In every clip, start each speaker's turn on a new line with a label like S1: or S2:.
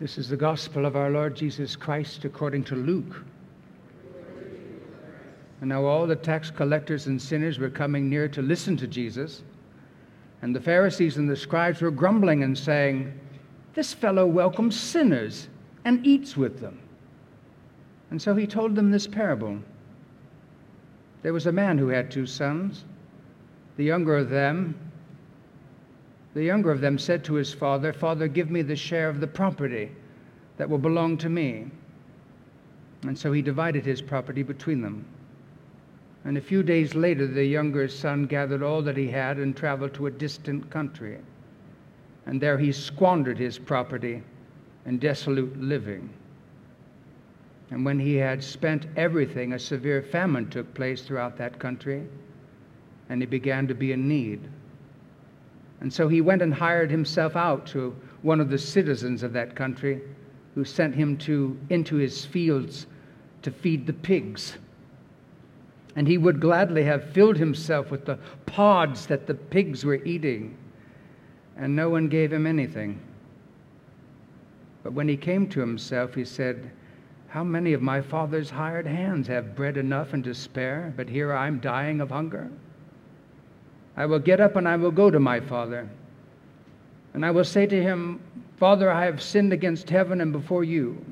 S1: This is the gospel of our Lord Jesus Christ according to Luke. And now all the tax collectors and sinners were coming near to listen to Jesus. And the Pharisees and the scribes were grumbling and saying, This fellow welcomes sinners and eats with them. And so he told them this parable. There was a man who had two sons. The younger of them, the younger of them said to his father, Father, give me the share of the property that will belong to me. And so he divided his property between them. And a few days later, the younger son gathered all that he had and traveled to a distant country. And there he squandered his property in desolate living. And when he had spent everything, a severe famine took place throughout that country, and he began to be in need. And so he went and hired himself out to one of the citizens of that country, who sent him to, into his fields to feed the pigs. And he would gladly have filled himself with the pods that the pigs were eating, and no one gave him anything. But when he came to himself, he said, How many of my father's hired hands have bread enough and to spare, but here I'm dying of hunger? I will get up and I will go to my father. And I will say to him, Father, I have sinned against heaven and before you.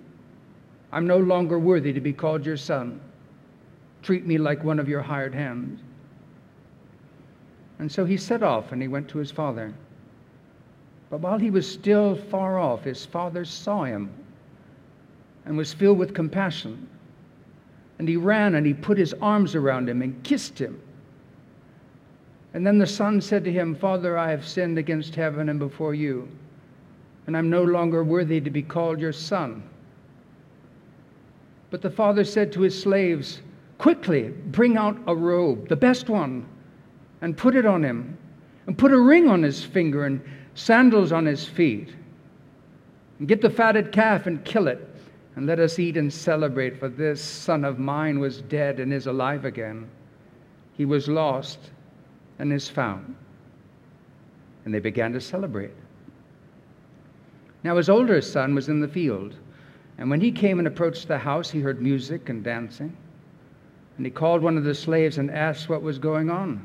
S1: I'm no longer worthy to be called your son. Treat me like one of your hired hands. And so he set off and he went to his father. But while he was still far off, his father saw him and was filled with compassion. And he ran and he put his arms around him and kissed him. And then the son said to him, Father, I have sinned against heaven and before you, and I'm no longer worthy to be called your son. But the father said to his slaves, Quickly, bring out a robe, the best one, and put it on him, and put a ring on his finger and sandals on his feet. And get the fatted calf and kill it, and let us eat and celebrate, for this son of mine was dead and is alive again. He was lost and is found. And they began to celebrate. Now his older son was in the field, and when he came and approached the house, he heard music and dancing. And he called one of the slaves and asked what was going on.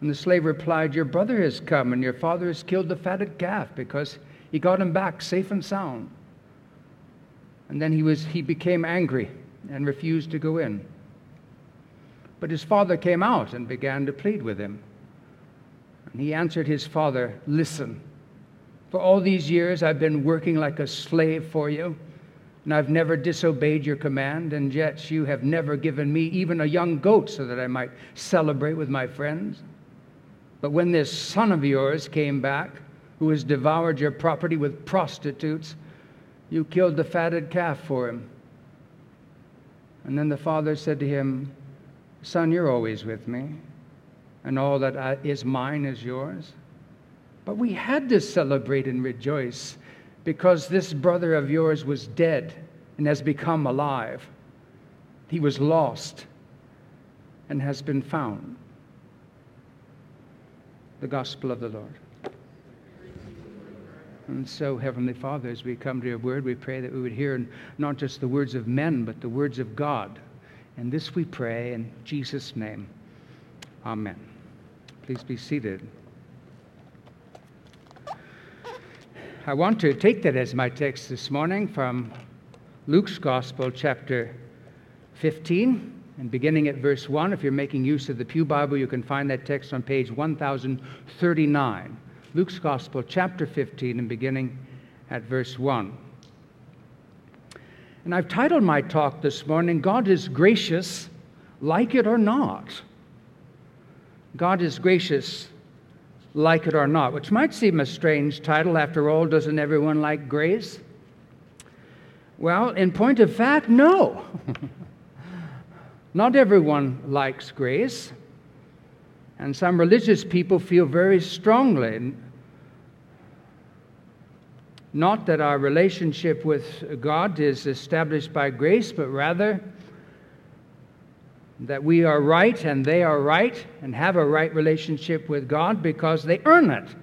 S1: And the slave replied, Your brother has come, and your father has killed the fatted calf because he got him back safe and sound. And then he, was, he became angry and refused to go in. But his father came out and began to plead with him. And he answered his father, Listen, for all these years I've been working like a slave for you and I've never disobeyed your command, and yet you have never given me even a young goat so that I might celebrate with my friends. But when this son of yours came back, who has devoured your property with prostitutes, you killed the fatted calf for him. And then the father said to him, Son, you're always with me, and all that is mine is yours. But we had to celebrate and rejoice because this brother of yours was dead and has become alive. He was lost and has been found. The gospel of the Lord. And so, Heavenly Father, as we come to your word, we pray that we would hear not just the words of men, but the words of God. And this we pray in Jesus' name. Amen. Please be seated. I want to take that as my text this morning from Luke's Gospel, chapter 15, and beginning at verse 1. If you're making use of the Pew Bible, you can find that text on page 1039. Luke's Gospel, chapter 15, and beginning at verse 1. And I've titled my talk this morning, God is Gracious, Like It or Not. God is gracious like it or not, which might seem a strange title. After all, doesn't everyone like grace? Well, in point of fact, no. not everyone likes grace. And some religious people feel very strongly not that our relationship with God is established by grace, but rather that we are right and they are right and have a right relationship with God because they earn it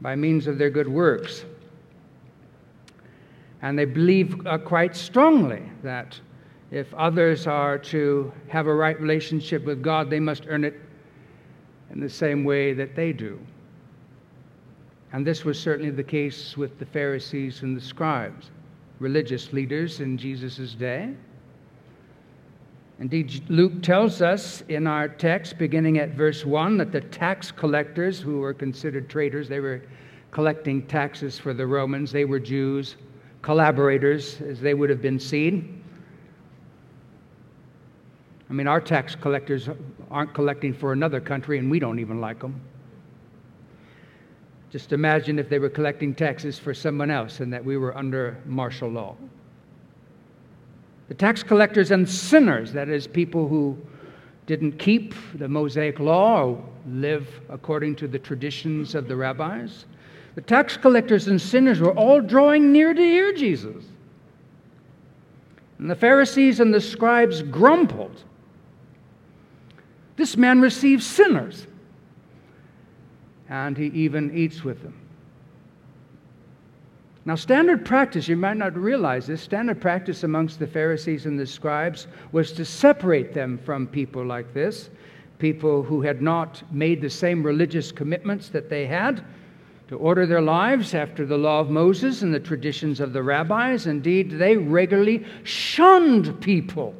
S1: by means of their good works. And they believe uh, quite strongly that if others are to have a right relationship with God, they must earn it in the same way that they do. And this was certainly the case with the Pharisees and the scribes, religious leaders in Jesus' day. Indeed, Luke tells us in our text, beginning at verse 1, that the tax collectors, who were considered traitors, they were collecting taxes for the Romans, they were Jews, collaborators, as they would have been seen. I mean, our tax collectors aren't collecting for another country, and we don't even like them. Just imagine if they were collecting taxes for someone else and that we were under martial law. The tax collectors and sinners, that is, people who didn't keep the Mosaic law or live according to the traditions of the rabbis. The tax collectors and sinners were all drawing near to hear Jesus. And the Pharisees and the scribes grumbled. This man receives sinners, and he even eats with them. Now, standard practice, you might not realize this, standard practice amongst the Pharisees and the scribes was to separate them from people like this, people who had not made the same religious commitments that they had, to order their lives after the law of Moses and the traditions of the rabbis. Indeed, they regularly shunned people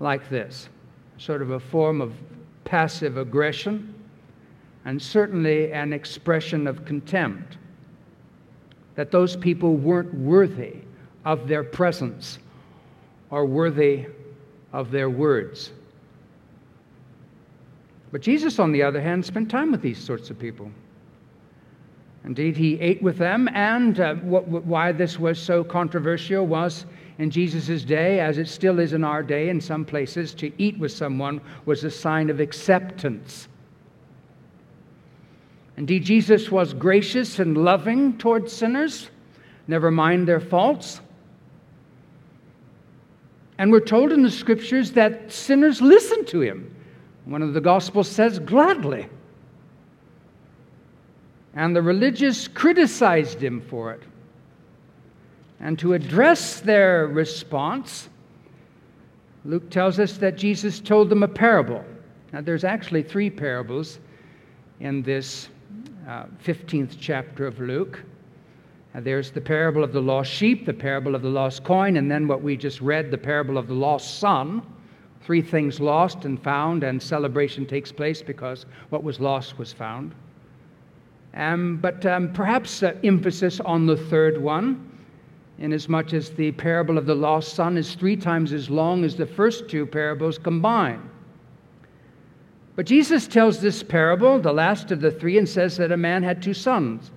S1: like this, sort of a form of passive aggression, and certainly an expression of contempt that those people weren't worthy of their presence or worthy of their words. But Jesus, on the other hand, spent time with these sorts of people. Indeed, he ate with them, and uh, why this was so controversial was in Jesus' day, as it still is in our day in some places, to eat with someone was a sign of acceptance. Indeed, Jesus was gracious and loving towards sinners, never mind their faults. And we're told in the scriptures that sinners listened to him. One of the Gospels says, gladly. And the religious criticized him for it. And to address their response, Luke tells us that Jesus told them a parable. Now, there's actually three parables in this uh, 15th chapter of Luke. Uh, there's the parable of the lost sheep, the parable of the lost coin, and then what we just read, the parable of the lost son. Three things lost and found, and celebration takes place because what was lost was found. Um, but um, perhaps uh, emphasis on the third one, inasmuch as the parable of the lost son is three times as long as the first two parables combined. But Jesus tells this parable, the last of the three, and says that a man had two sons.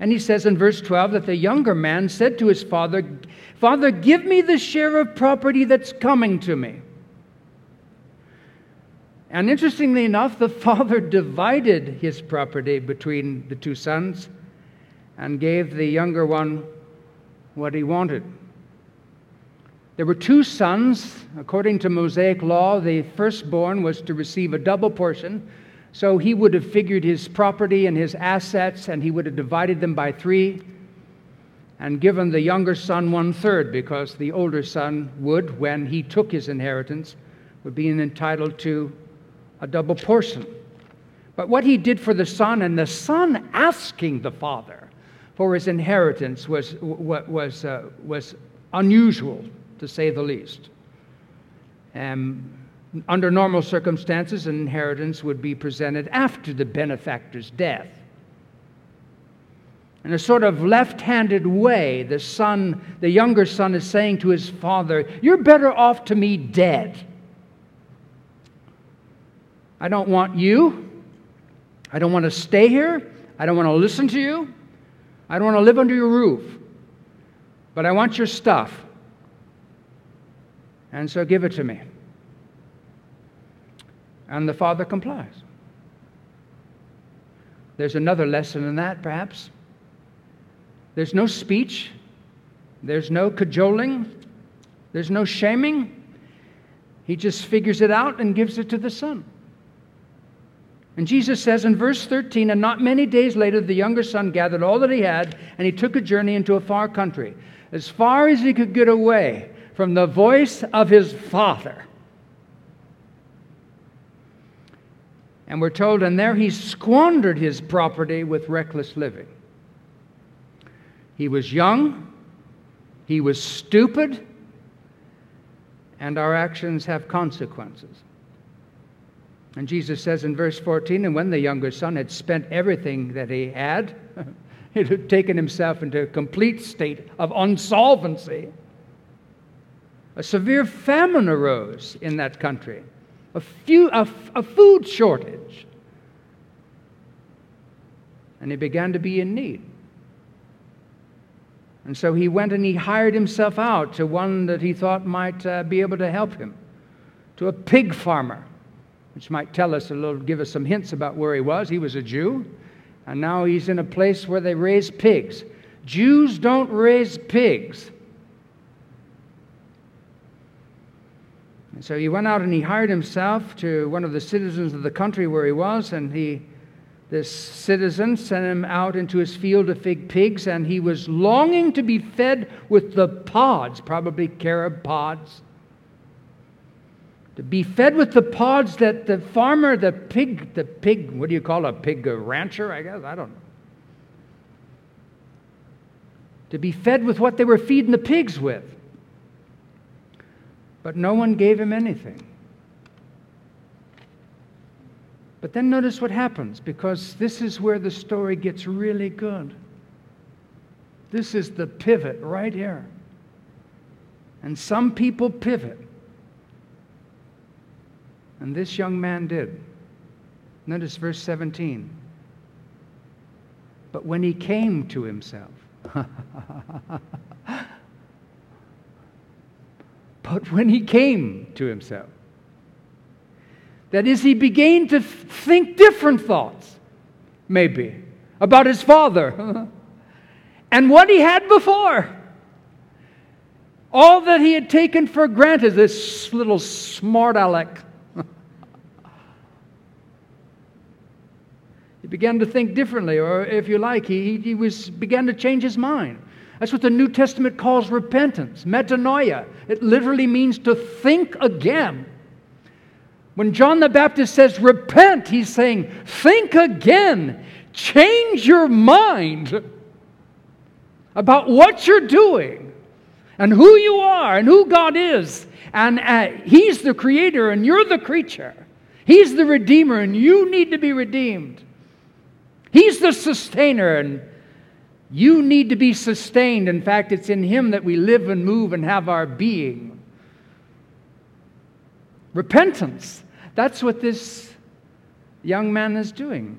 S1: And he says in verse 12 that the younger man said to his father, Father, give me the share of property that's coming to me. And interestingly enough, the father divided his property between the two sons and gave the younger one what he wanted. There were two sons. According to Mosaic law, the firstborn was to receive a double portion. So he would have figured his property and his assets, and he would have divided them by three and given the younger son one third, because the older son would, when he took his inheritance, would be entitled to a double portion. But what he did for the son, and the son asking the father for his inheritance, was, was, uh, was unusual to say the least. Um, under normal circumstances, an inheritance would be presented after the benefactor's death. In a sort of left handed way, the son, the younger son, is saying to his father, You're better off to me dead. I don't want you. I don't want to stay here. I don't want to listen to you. I don't want to live under your roof. But I want your stuff. And so give it to me. And the father complies. There's another lesson in that, perhaps. There's no speech, there's no cajoling, there's no shaming. He just figures it out and gives it to the son. And Jesus says in verse 13, And not many days later, the younger son gathered all that he had, and he took a journey into a far country, as far as he could get away from the voice of his father. And we're told, and there he squandered his property with reckless living. He was young, he was stupid, and our actions have consequences. And Jesus says in verse 14, and when the younger son had spent everything that he had, he had taken himself into a complete state of insolvency. A severe famine arose in that country, a, few, a, a food shortage. And he began to be in need. And so he went and he hired himself out to one that he thought might uh, be able to help him, to a pig farmer, which might tell us a little, give us some hints about where he was. He was a Jew, and now he's in a place where they raise pigs. Jews don't raise pigs. And so he went out and he hired himself to one of the citizens of the country where he was, and he this citizen sent him out into his field to feed pigs, and he was longing to be fed with the pods, probably carob pods. To be fed with the pods that the farmer, the pig, the pig, what do you call a pig a rancher, I guess? I don't know. To be fed with what they were feeding the pigs with. But no one gave him anything. But then notice what happens because this is where the story gets really good. This is the pivot right here. And some people pivot. And this young man did. Notice verse 17. But when he came to himself, but when he came to himself, that is, he began to think different thoughts, maybe, about his father and what he had before. All that he had taken for granted, this little smart aleck. he began to think differently, or if you like, he, he was, began to change his mind. That's what the New Testament calls repentance, metanoia. It literally means to think again. When John the Baptist says, repent, he's saying, think again, change your mind about what you're doing and who you are and who God is. And uh, He's the creator and you're the creature. He's the redeemer and you need to be redeemed. He's the sustainer and you need to be sustained. In fact, it's in Him that we live and move and have our being. Repentance. That's what this young man is doing.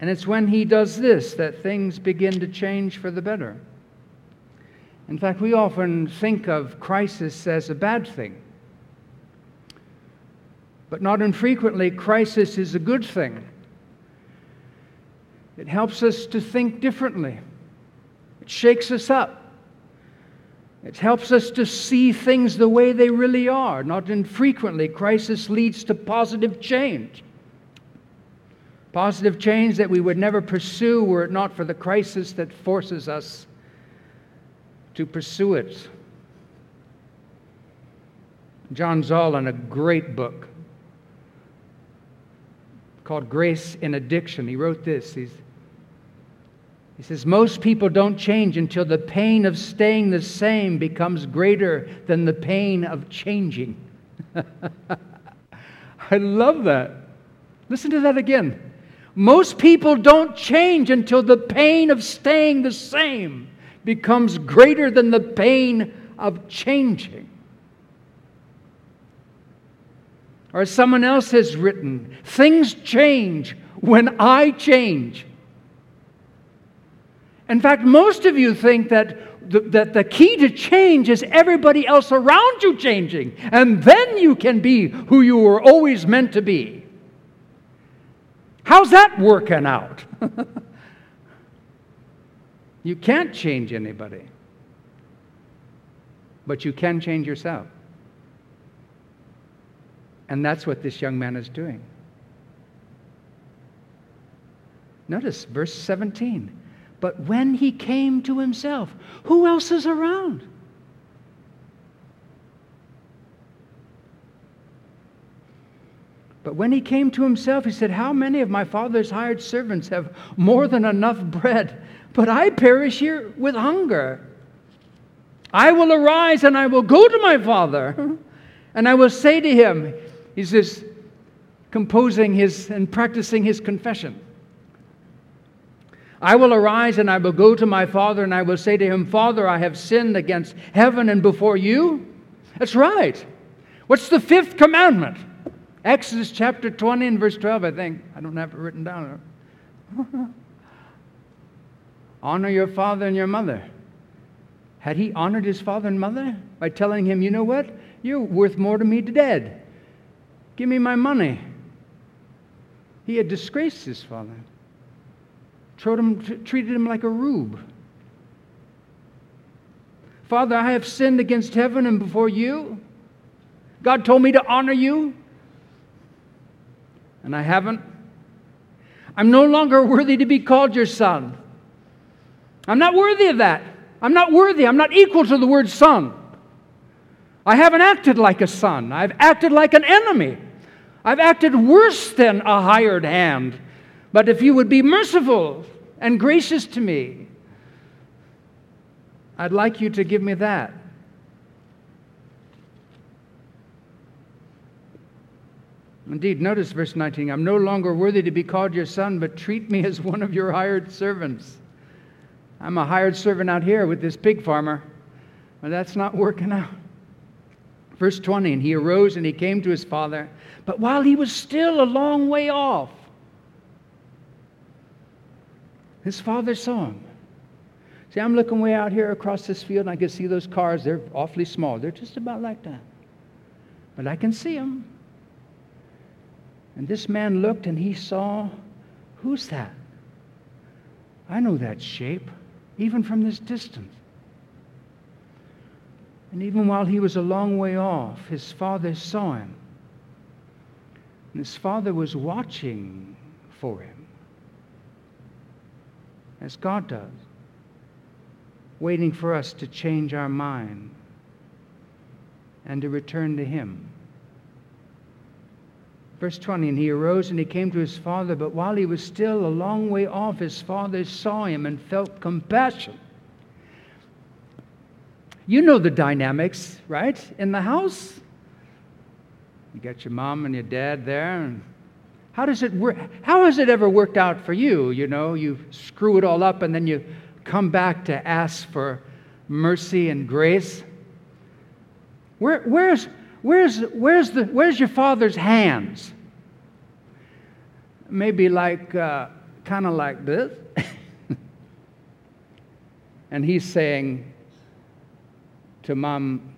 S1: And it's when he does this that things begin to change for the better. In fact, we often think of crisis as a bad thing. But not infrequently, crisis is a good thing. It helps us to think differently, it shakes us up. It helps us to see things the way they really are. Not infrequently, crisis leads to positive change. Positive change that we would never pursue were it not for the crisis that forces us to pursue it. John Zahl, in a great book called Grace in Addiction, he wrote this. He's, he says, Most people don't change until the pain of staying the same becomes greater than the pain of changing. I love that. Listen to that again. Most people don't change until the pain of staying the same becomes greater than the pain of changing. Or someone else has written, things change when I change. In fact, most of you think that the, that the key to change is everybody else around you changing, and then you can be who you were always meant to be. How's that working out? you can't change anybody, but you can change yourself. And that's what this young man is doing. Notice verse 17. But when he came to himself, who else is around? But when he came to himself, he said, How many of my father's hired servants have more than enough bread, but I perish here with hunger? I will arise and I will go to my father, and I will say to him, He says, composing his and practicing his confession. I will arise and I will go to my father and I will say to him, Father, I have sinned against heaven and before you. That's right. What's the fifth commandment? Exodus chapter 20 and verse 12, I think. I don't have it written down. Honor your father and your mother. Had he honored his father and mother by telling him, You know what? You're worth more to me dead. Give me my money. He had disgraced his father him, treated him like a rube. Father, I have sinned against heaven and before you. God told me to honor you, and I haven't. I'm no longer worthy to be called your son. I'm not worthy of that. I'm not worthy. I'm not equal to the word son. I haven't acted like a son. I've acted like an enemy. I've acted worse than a hired hand. But if you would be merciful and gracious to me, I'd like you to give me that. Indeed, notice verse 19 I'm no longer worthy to be called your son, but treat me as one of your hired servants. I'm a hired servant out here with this pig farmer, but that's not working out. Verse 20 And he arose and he came to his father, but while he was still a long way off, his father saw him. See, I'm looking way out here across this field and I can see those cars. They're awfully small. They're just about like that. But I can see them. And this man looked and he saw, who's that? I know that shape, even from this distance. And even while he was a long way off, his father saw him. And his father was watching for him as God does, waiting for us to change our mind and to return to Him. Verse 20, and he arose and he came to his father, but while he was still a long way off, his father saw him and felt compassion. You know the dynamics, right? In the house, you got your mom and your dad there, and how does it work? How has it ever worked out for you? You know, you screw it all up and then you come back to ask for mercy and grace. Where, where's, where's, where's, the, where's your father's hands? Maybe like, uh, kind of like this. and he's saying to mom,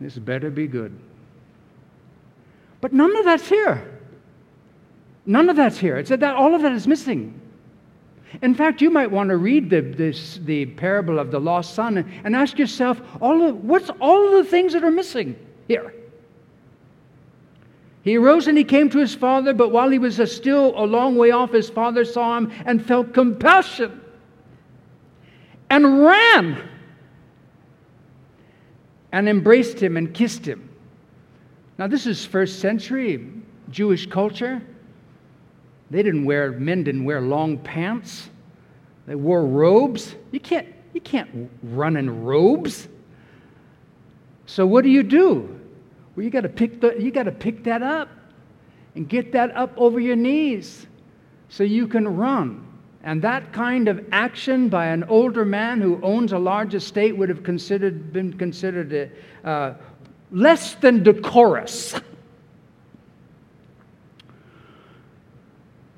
S1: This better be good. But none of that's here. None of that's here. It said that all of that is missing. In fact, you might want to read the, this, the parable of the lost son and, ask yourself, all of, what's all of the things that are missing here? He arose and he came to his father, but while he was still a long way off, his father saw him and felt compassion and ran and embraced him and kissed him. Now, this is first century Jewish culture. They didn't wear, men didn't wear long pants. They wore robes. You can't, you can't run in robes. So what do you do? Well, you got to pick the, you got to pick that up and get that up over your knees so you can run. And that kind of action by an older man who owns a large estate would have considered, been considered uh, less than decorous.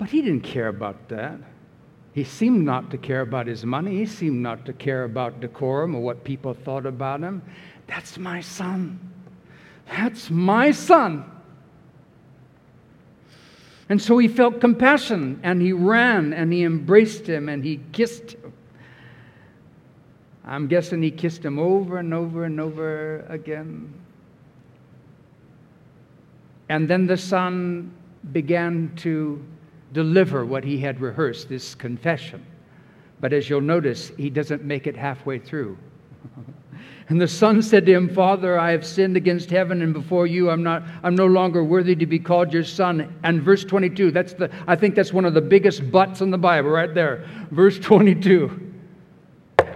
S1: But he didn't care about that. He seemed not to care about his money. He seemed not to care about decorum or what people thought about him. That's my son. That's my son. And so he felt compassion and he ran and he embraced him and he kissed him. I'm guessing he kissed him over and over and over again. And then the son began to deliver what he had rehearsed, this confession. But as you'll notice, he doesn't make it halfway through. and the son said to him, Father, I have sinned against heaven and before you. I'm, not, I'm no longer worthy to be called your son. And verse 22, that's the, I think that's one of the biggest buts in the Bible right there. Verse 22.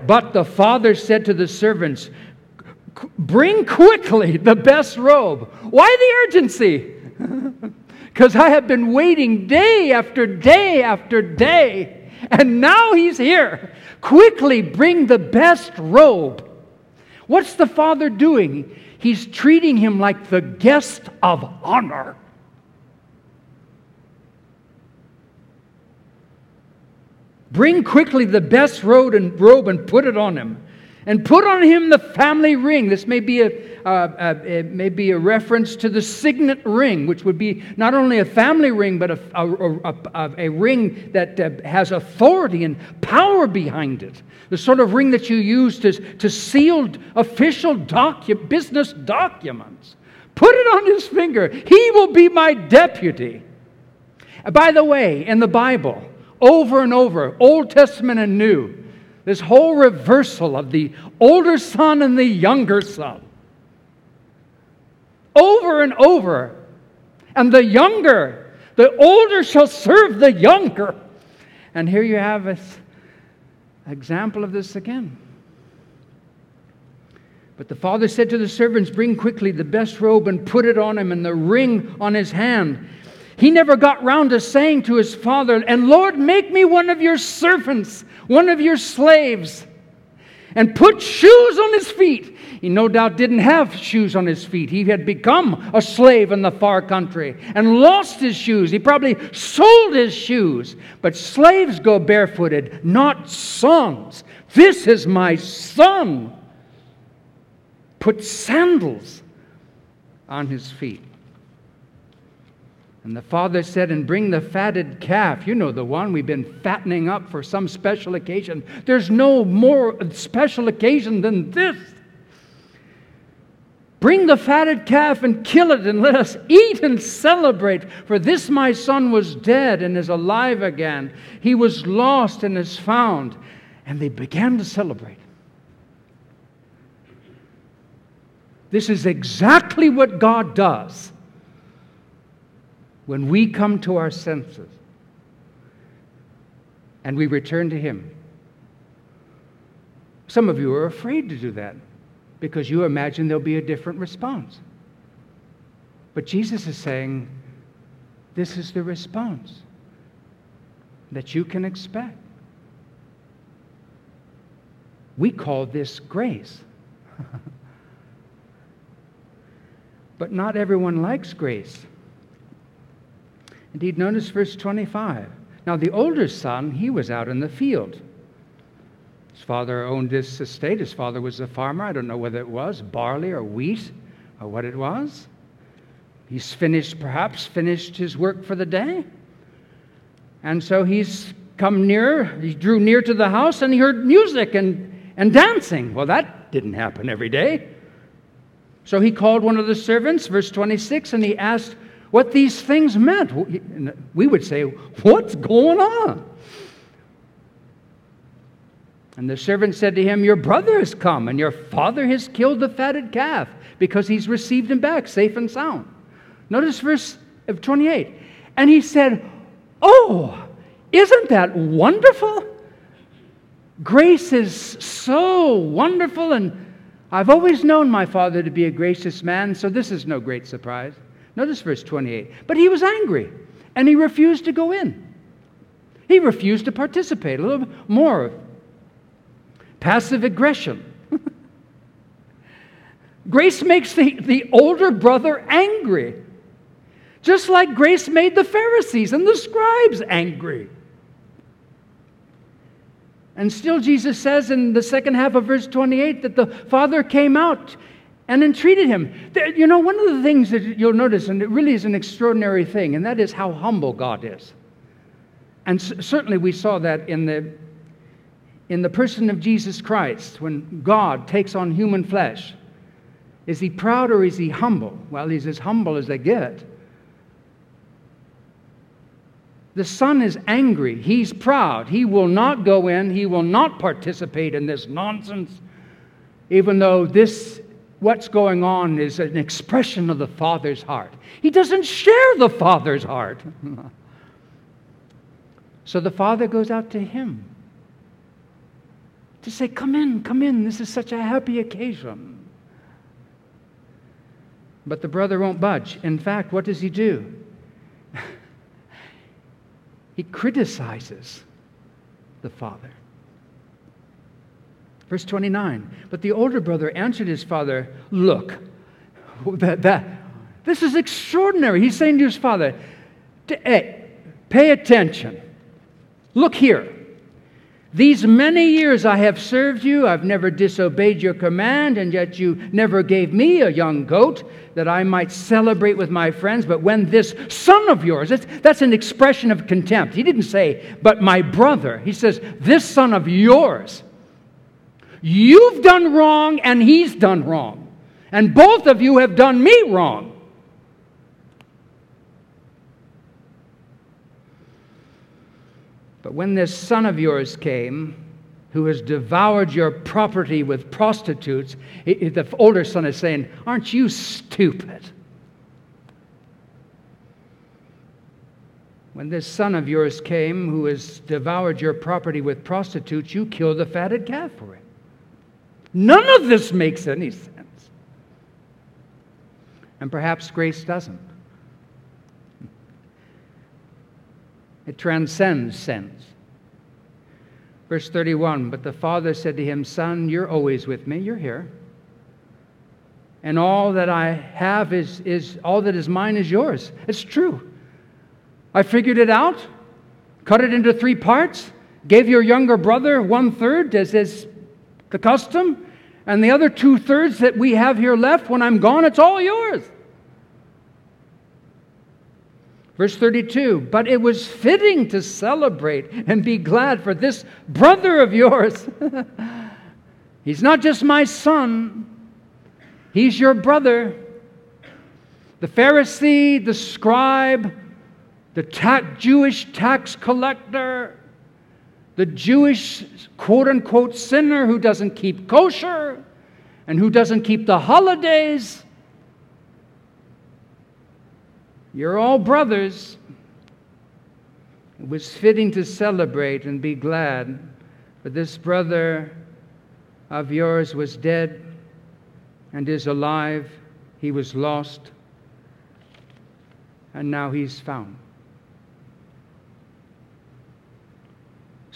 S1: But the father said to the servants, Bring quickly the best robe. Why the urgency? Because I have been waiting day after day after day, and now he's here. Quickly bring the best robe. What's the father doing? He's treating him like the guest of honor. Bring quickly the best robe and, robe and put it on him. And put on him the family ring. This may be a, uh, may be a reference to the signet ring, which would be not only a family ring, but a, a, a, a ring that uh, has authority and power behind it. The sort of ring that you use to, to seal official docu- business documents. Put it on his finger. He will be my deputy. By the way, in the Bible, over and over, Old Testament and New. This whole reversal of the older son and the younger son. Over and over. And the younger, the older shall serve the younger. And here you have an example of this again. But the father said to the servants, Bring quickly the best robe and put it on him, and the ring on his hand he never got round to saying to his father, And Lord, make me one of your servants, one of your slaves, and put shoes on his feet. He no doubt didn't have shoes on his feet. He had become a slave in the far country and lost his shoes. He probably sold his shoes. But slaves go barefooted, not sons. This is my son. Put sandals on his feet. And the father said, And bring the fatted calf. You know the one we've been fattening up for some special occasion. There's no more special occasion than this. Bring the fatted calf and kill it, and let us eat and celebrate. For this my son was dead and is alive again. He was lost and is found. And they began to celebrate. This is exactly what God does when we come to our senses and we return to Him. Some of you are afraid to do that because you imagine there'll be a different response. But Jesus is saying, this is the response that you can expect. We call this grace. but not everyone likes grace. Indeed, notice verse 25. Now, the older son, he was out in the field. His father owned this estate. His father was a farmer. I don't know whether it was barley or wheat or what it was. He's finished, perhaps, finished his work for the day. And so he's come near, he drew near to the house and he heard music and, and dancing. Well, that didn't happen every day. So he called one of the servants, verse 26, and he asked, what these things meant. We would say, What's going on? And the servant said to him, Your brother has come, and your father has killed the fatted calf because he's received him back safe and sound. Notice verse 28. And he said, Oh, isn't that wonderful? Grace is so wonderful, and I've always known my father to be a gracious man, so this is no great surprise. Notice verse 28. But he was angry and he refused to go in. He refused to participate. A little more passive aggression. grace makes the, the older brother angry, just like grace made the Pharisees and the scribes angry. And still, Jesus says in the second half of verse 28 that the Father came out and entreated him. You know, one of the things that you'll notice, and it really is an extraordinary thing, and that is how humble God is. And certainly we saw that in the, in the person of Jesus Christ when God takes on human flesh. Is he proud or is he humble? Well, he's as humble as they get. The son is angry. He's proud. He will not go in. He will not participate in this nonsense, even though this, what's going on, is an expression of the father's heart. He doesn't share the father's heart. so the father goes out to him to say, Come in, come in. This is such a happy occasion. But the brother won't budge. In fact, what does he do? he criticizes the father. Verse 29 But the older brother answered his father, Look, that, that, this is extraordinary. He's saying to his father, Hey, pay attention. Look here. These many years I have served you, I've never disobeyed your command, and yet you never gave me a young goat that I might celebrate with my friends. But when this son of yours, that's, that's an expression of contempt. He didn't say, but my brother. He says, this son of yours. You've done wrong, and he's done wrong. And both of you have done me wrong. But when this son of yours came, who has devoured your property with prostitutes, the older son is saying, Aren't you stupid? When this son of yours came, who has devoured your property with prostitutes, you killed the fatted calf for him. None of this makes any sense. And perhaps grace doesn't. It transcends sense. Verse 31 But the father said to him, Son, you're always with me. You're here. And all that I have is, is all that is mine is yours. It's true. I figured it out, cut it into three parts, gave your younger brother one third, as is the custom, and the other two thirds that we have here left, when I'm gone, it's all yours. Verse 32 But it was fitting to celebrate and be glad for this brother of yours. he's not just my son, he's your brother. The Pharisee, the scribe, the ta- Jewish tax collector, the Jewish quote unquote sinner who doesn't keep kosher and who doesn't keep the holidays you're all brothers. It was fitting to celebrate and be glad, but this brother of yours was dead and is alive. He was lost, and now he's found.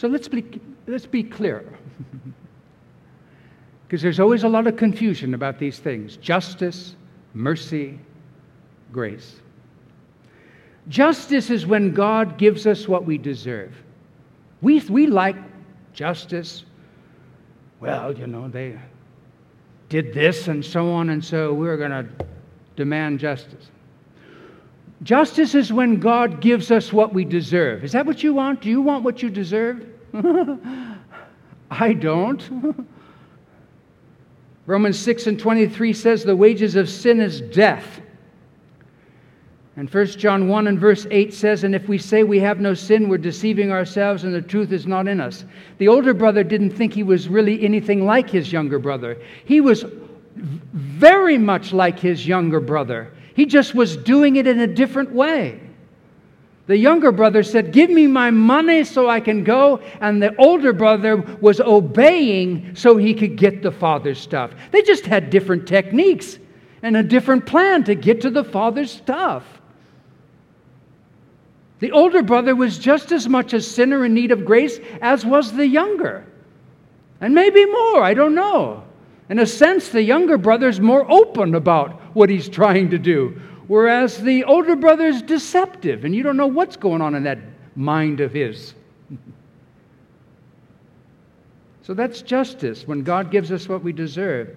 S1: So let's be, let's be clear. Because there's always a lot of confusion about these things justice, mercy, grace. Justice is when God gives us what we deserve. We, we like justice. Well, you know, they did this and so on, and so we're going to demand justice. Justice is when God gives us what we deserve. Is that what you want? Do you want what you deserve? I don't. Romans 6 and 23 says the wages of sin is death. And 1 John 1 and verse 8 says, And if we say we have no sin, we're deceiving ourselves and the truth is not in us. The older brother didn't think he was really anything like his younger brother. He was very much like his younger brother. He just was doing it in a different way. The younger brother said, Give me my money so I can go. And the older brother was obeying so he could get the father's stuff. They just had different techniques and a different plan to get to the father's stuff. The older brother was just as much a sinner in need of grace as was the younger. And maybe more, I don't know. In a sense, the younger brother's more open about what he's trying to do, whereas the older brother is deceptive, and you don't know what's going on in that mind of his. so that's justice when God gives us what we deserve.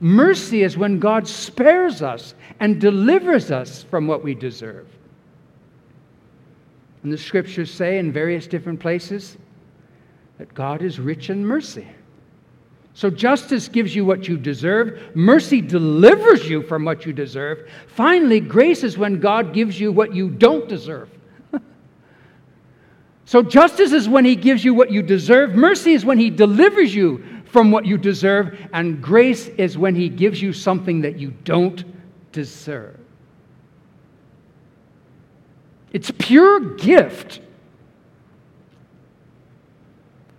S1: Mercy is when God spares us and delivers us from what we deserve. And the scriptures say in various different places that God is rich in mercy. So justice gives you what you deserve, mercy delivers you from what you deserve. Finally, grace is when God gives you what you don't deserve. So, justice is when He gives you what you deserve, mercy is when He delivers you from what you deserve, and grace is when He gives you something that you don't deserve. It's pure gift.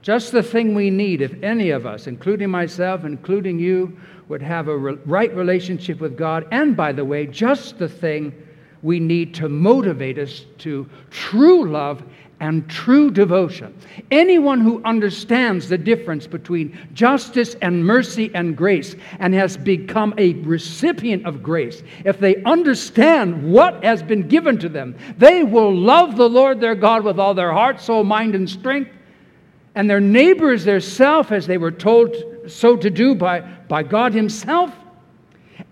S1: Just the thing we need if any of us, including myself, including you, would have a re- right relationship with God. And by the way, just the thing we need to motivate us to true love and true devotion. Anyone who understands the difference between justice and mercy and grace and has become a recipient of grace, if they understand what has been given to them, they will love the Lord their God with all their heart, soul, mind, and strength. And their neighbors, their self, as they were told so to do by, by God Himself.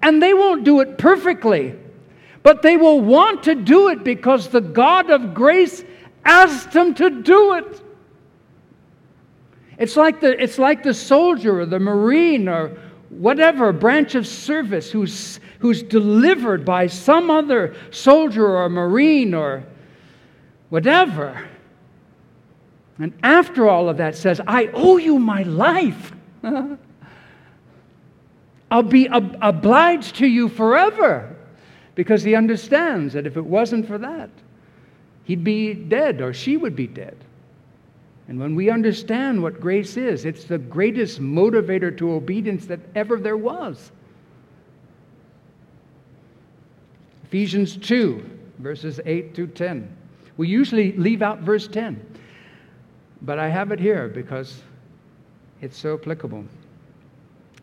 S1: And they won't do it perfectly, but they will want to do it because the God of grace asked them to do it. It's like the, it's like the soldier or the marine or whatever branch of service who's, who's delivered by some other soldier or marine or whatever. And after all of that says, I owe you my life. I'll be ob- obliged to you forever because he understands that if it wasn't for that, he'd be dead or she would be dead. And when we understand what grace is, it's the greatest motivator to obedience that ever there was. Ephesians 2, verses 8 through 10. We usually leave out verse 10, but I have it here because it's so applicable.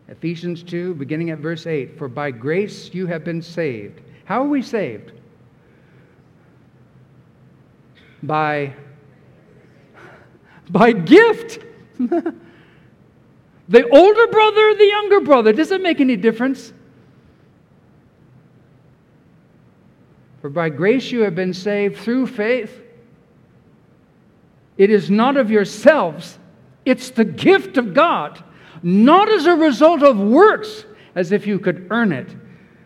S1: Ephesians 2, beginning at verse 8 For by grace you have been saved. How are we saved? by, by gift. the older brother, the younger brother, does it make any difference? For by grace you have been saved through faith. It is not of yourselves, it's the gift of God, not as a result of works, as if you could earn it,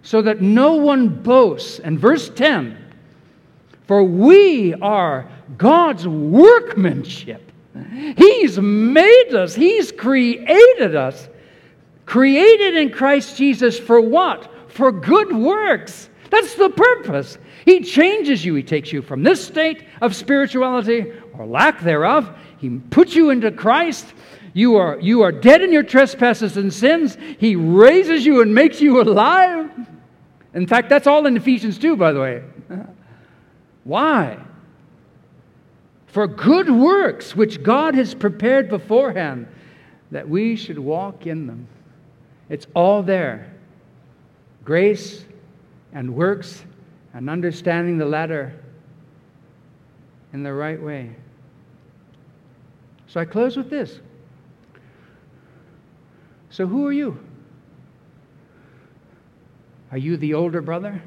S1: so that no one boasts. And verse 10 for we are God's workmanship. He's made us, He's created us. Created in Christ Jesus for what? For good works. That's the purpose. He changes you. He takes you from this state of spirituality or lack thereof. He puts you into Christ. You are, you are dead in your trespasses and sins. He raises you and makes you alive. In fact, that's all in Ephesians 2, by the way. Why? For good works which God has prepared beforehand that we should walk in them. It's all there grace and works and understanding the latter in the right way. So I close with this. So, who are you? Are you the older brother?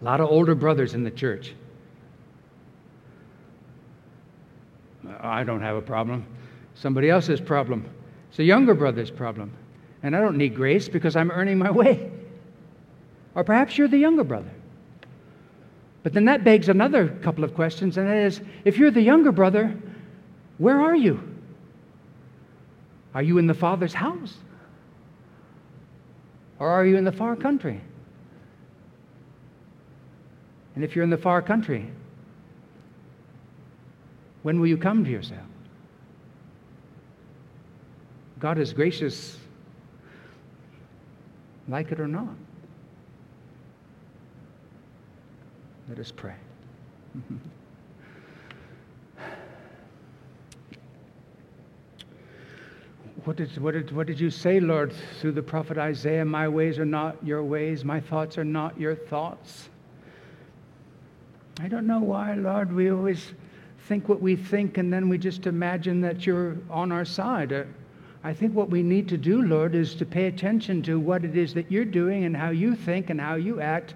S1: A lot of older brothers in the church. I don't have a problem. Somebody else's problem. It's a younger brother's problem. And I don't need grace because I'm earning my way. Or perhaps you're the younger brother. But then that begs another couple of questions, and that is if you're the younger brother, where are you? Are you in the Father's house? Or are you in the far country? And if you're in the far country, when will you come to yourself? God is gracious, like it or not. Let us pray. What did, what, did, what did you say, Lord, through the prophet Isaiah? My ways are not your ways, my thoughts are not your thoughts. I don't know why, Lord, we always think what we think and then we just imagine that you're on our side. Uh, I think what we need to do, Lord, is to pay attention to what it is that you're doing and how you think and how you act.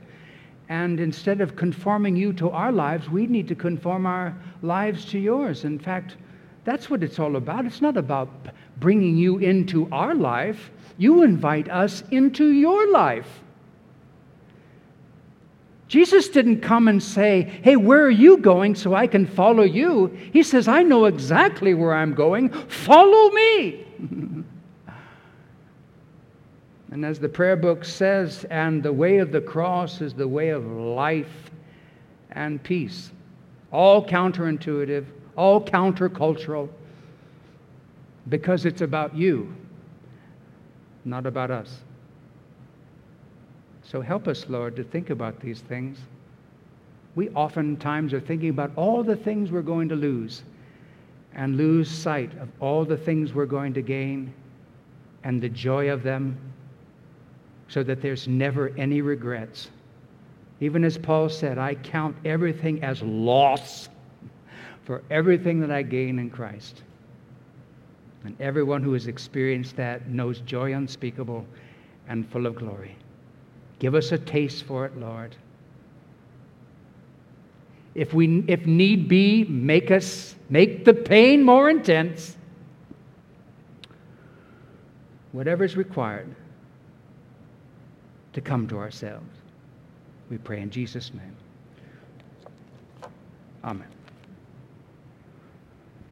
S1: And instead of conforming you to our lives, we need to conform our lives to yours. In fact, that's what it's all about. It's not about bringing you into our life, you invite us into your life. Jesus didn't come and say, Hey, where are you going so I can follow you? He says, I know exactly where I'm going. Follow me. and as the prayer book says, and the way of the cross is the way of life and peace. All counterintuitive, all countercultural, because it's about you, not about us. So help us, Lord, to think about these things. We oftentimes are thinking about all the things we're going to lose and lose sight of all the things we're going to gain and the joy of them so that there's never any regrets. Even as Paul said, I count everything as loss for everything that I gain in Christ. And everyone who has experienced that knows joy unspeakable and full of glory. Give us a taste for it, Lord. If, we, if need be, make us make the pain more intense. Whatever is required to come to ourselves. We pray in Jesus' name. Amen.